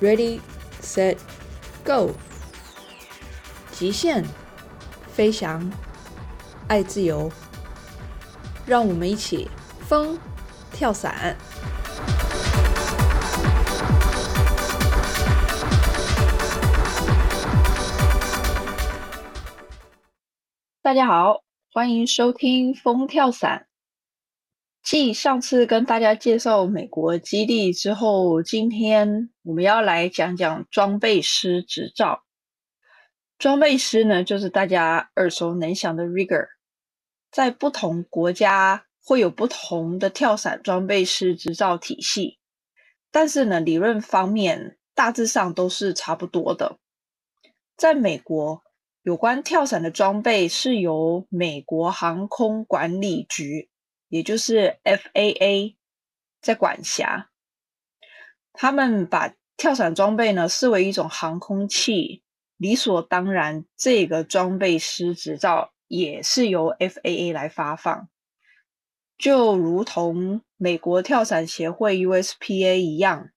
，Ready, Set, Go！极限飞翔，爱自由，让我们一起风跳伞。大家好，欢迎收听风跳伞。继上次跟大家介绍美国基地之后，今天我们要来讲讲装备师执照。装备师呢，就是大家耳熟能详的 rigger，在不同国家会有不同的跳伞装备师执照体系，但是呢，理论方面大致上都是差不多的。在美国，有关跳伞的装备是由美国航空管理局。也就是 FAA 在管辖，他们把跳伞装备呢视为一种航空器，理所当然，这个装备师执照也是由 FAA 来发放，就如同美国跳伞协会 USPA 一样，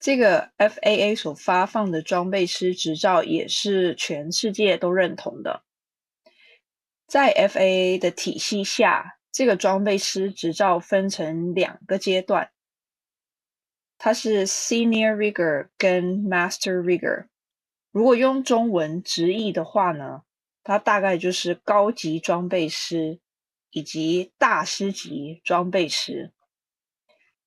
这个 FAA 所发放的装备师执照也是全世界都认同的，在 FAA 的体系下。这个装备师执照分成两个阶段，它是 Senior Rigger 跟 Master Rigger。如果用中文直译的话呢，它大概就是高级装备师以及大师级装备师。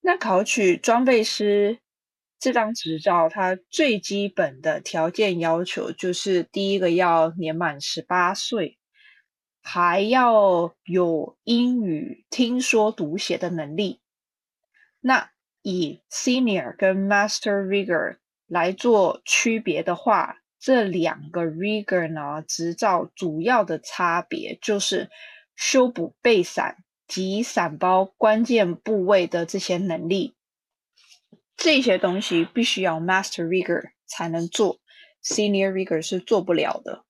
那考取装备师这张执照，它最基本的条件要求就是第一个要年满十八岁。还要有英语听说读写的能力。那以 Senior 跟 Master Rigor 来做区别的话，这两个 Rigor 呢，执照主要的差别就是修补背伞及伞包关键部位的这些能力。这些东西必须要 Master Rigor 才能做，Senior Rigor 是做不了的。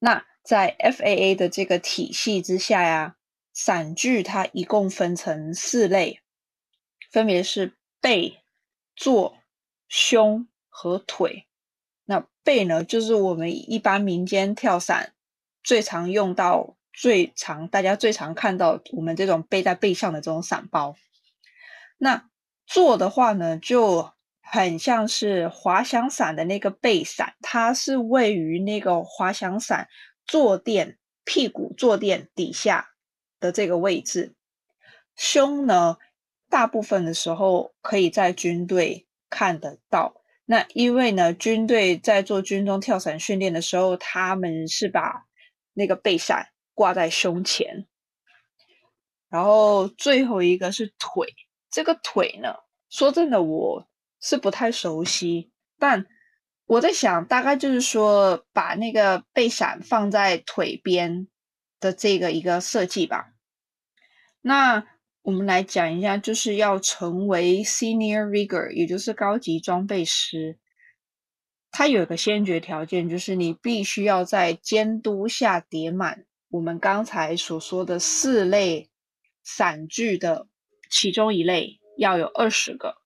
那在 FAA 的这个体系之下呀，伞具它一共分成四类，分别是背、坐、胸和腿。那背呢，就是我们一般民间跳伞最常用到、最常大家最常看到我们这种背在背上的这种伞包。那坐的话呢，就很像是滑翔伞的那个背伞，它是位于那个滑翔伞。坐垫屁股坐垫底下的这个位置，胸呢，大部分的时候可以在军队看得到。那因为呢，军队在做军中跳伞训练的时候，他们是把那个背伞挂在胸前。然后最后一个是腿，这个腿呢，说真的，我是不太熟悉，但。我在想，大概就是说，把那个背伞放在腿边的这个一个设计吧。那我们来讲一下，就是要成为 Senior Rigger，也就是高级装备师，它有一个先决条件，就是你必须要在监督下叠满我们刚才所说的四类伞具的其中一类，要有二十个。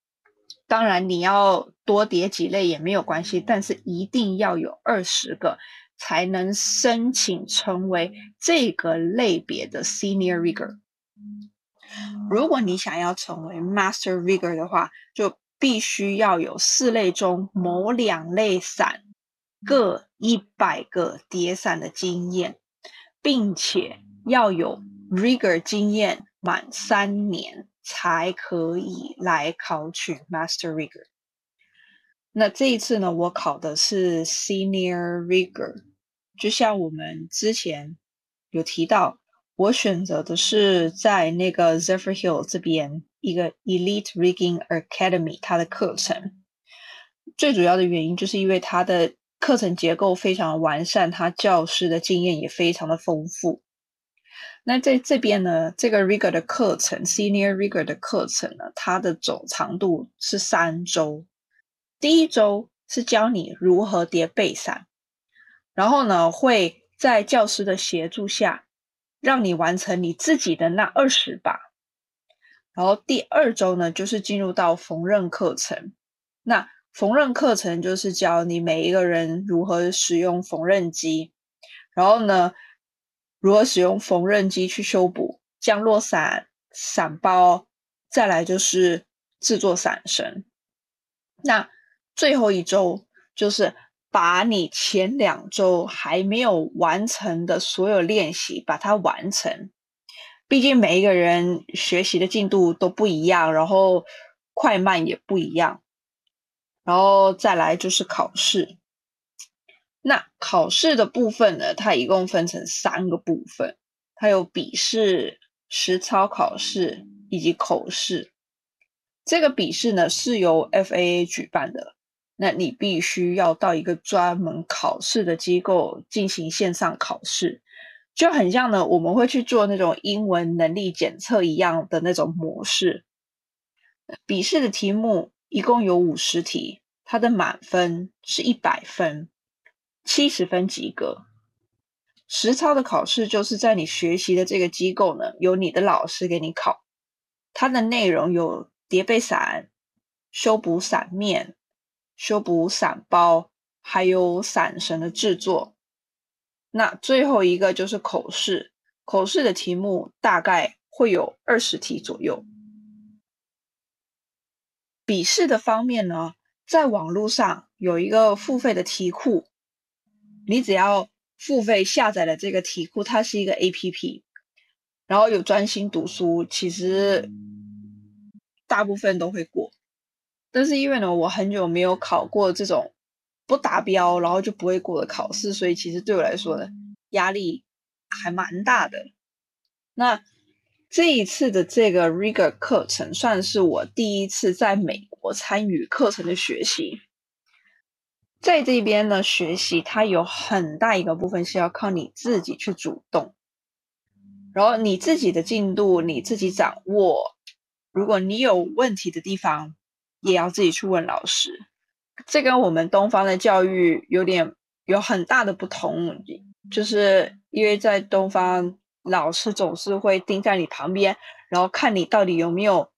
当然，你要多叠几类也没有关系，但是一定要有二十个才能申请成为这个类别的 Senior Rigger。如果你想要成为 Master Rigger 的话，就必须要有四类中某两类伞各一百个叠伞的经验，并且要有 Rigger 经验满三年。才可以来考取 Master Rigger。那这一次呢，我考的是 Senior Rigger。就像我们之前有提到，我选择的是在那个 Zephyrhill 这边一个 Elite Rigging Academy 它的课程。最主要的原因就是因为它的课程结构非常完善，它教师的经验也非常的丰富。那在这边呢，这个 rigor 的课程，senior rigor 的课程呢，它的总长度是三周。第一周是教你如何叠背伞，然后呢，会在教师的协助下，让你完成你自己的那二十把。然后第二周呢，就是进入到缝纫课程。那缝纫课程就是教你每一个人如何使用缝纫机，然后呢，如何使用缝纫机去修补降落伞、伞包，再来就是制作伞绳。那最后一周就是把你前两周还没有完成的所有练习把它完成。毕竟每一个人学习的进度都不一样，然后快慢也不一样，然后再来就是考试。那考试的部分呢，它一共分成三个部分，它有笔试、实操考试以及口试。这个笔试呢是由 FAA 举办的，那你必须要到一个专门考试的机构进行线上考试。就很像呢，我们会去做那种英文能力检测一样的那种模式。笔试的题目一共有五十题，它的满分是一百分，七十分及格。实操的考试就是在你学习的这个机构呢，由你的老师给你考，它的内容有叠被伞、修补伞面、修补伞包，还有伞绳的制作。那最后一个就是口试，口试的题目大概会有二十题左右。笔试的方面呢，在网络上有一个付费的题库，你只要付费下载了这个题库，它是一个 A P P，然后有专心读书，其实大部分都会过。但是因为呢，我很久没有考过这种。不达标，然后就不会过的考试，所以其实对我来说呢，压力还蛮大的。那这一次的这个 Rigor 课程，算是我第一次在美国参与课程的学习。在这边呢，学习它有很大一个部分是要靠你自己去主动，然后你自己的进度你自己掌握。如果你有问题的地方，也要自己去问老师。这跟我们东方的教育有点有很大的不同，就是因为在东方，老师总是会盯在你旁边，然后看你到底有没有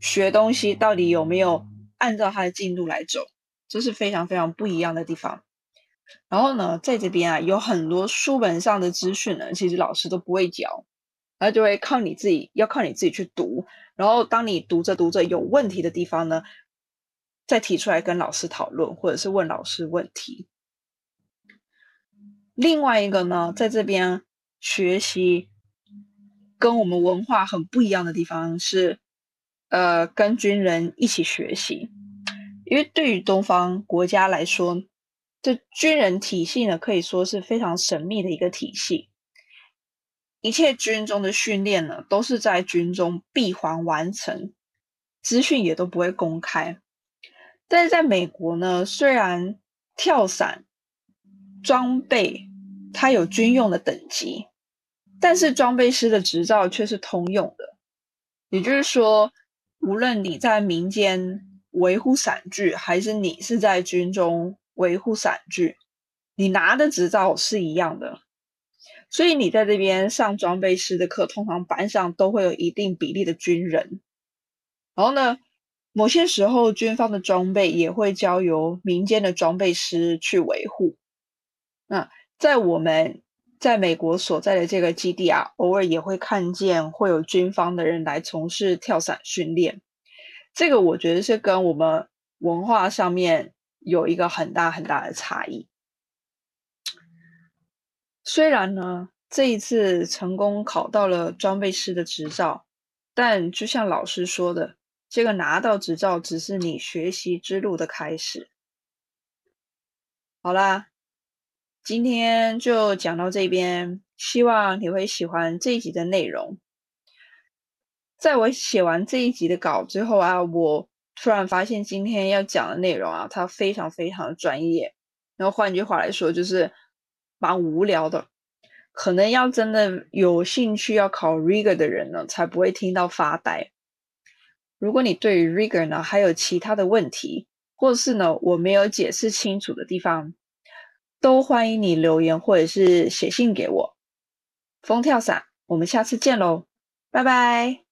学东西，到底有没有按照他的进度来走，这是非常非常不一样的地方。然后呢，在这边啊，有很多书本上的资讯呢，其实老师都不会教，那就会靠你自己，要靠你自己去读。然后当你读着读着有问题的地方呢，再提出来跟老师讨论，或者是问老师问题。另外一个呢，在这边学习跟我们文化很不一样的地方是，呃，跟军人一起学习。因为对于东方国家来说，这军人体系呢，可以说是非常神秘的一个体系。一切军中的训练呢，都是在军中闭环完成，资讯也都不会公开。但是在美国呢，虽然跳伞装备它有军用的等级，但是装备师的执照却是通用的。也就是说，无论你在民间维护伞具，还是你是在军中维护伞具，你拿的执照是一样的。所以你在这边上装备师的课，通常班上都会有一定比例的军人。然后呢？某些时候，军方的装备也会交由民间的装备师去维护。那在我们在美国所在的这个基地啊，偶尔也会看见会有军方的人来从事跳伞训练。这个我觉得是跟我们文化上面有一个很大很大的差异。虽然呢，这一次成功考到了装备师的执照，但就像老师说的。这个拿到执照只是你学习之路的开始。好啦，今天就讲到这边，希望你会喜欢这一集的内容。在我写完这一集的稿之后啊，我突然发现今天要讲的内容啊，它非常非常的专业。然后换句话来说，就是蛮无聊的。可能要真的有兴趣要考 Rigor 的人呢，才不会听到发呆。如果你对于 Rigor 呢还有其他的问题，或是呢我没有解释清楚的地方，都欢迎你留言或者是写信给我。风跳伞，我们下次见喽，拜拜。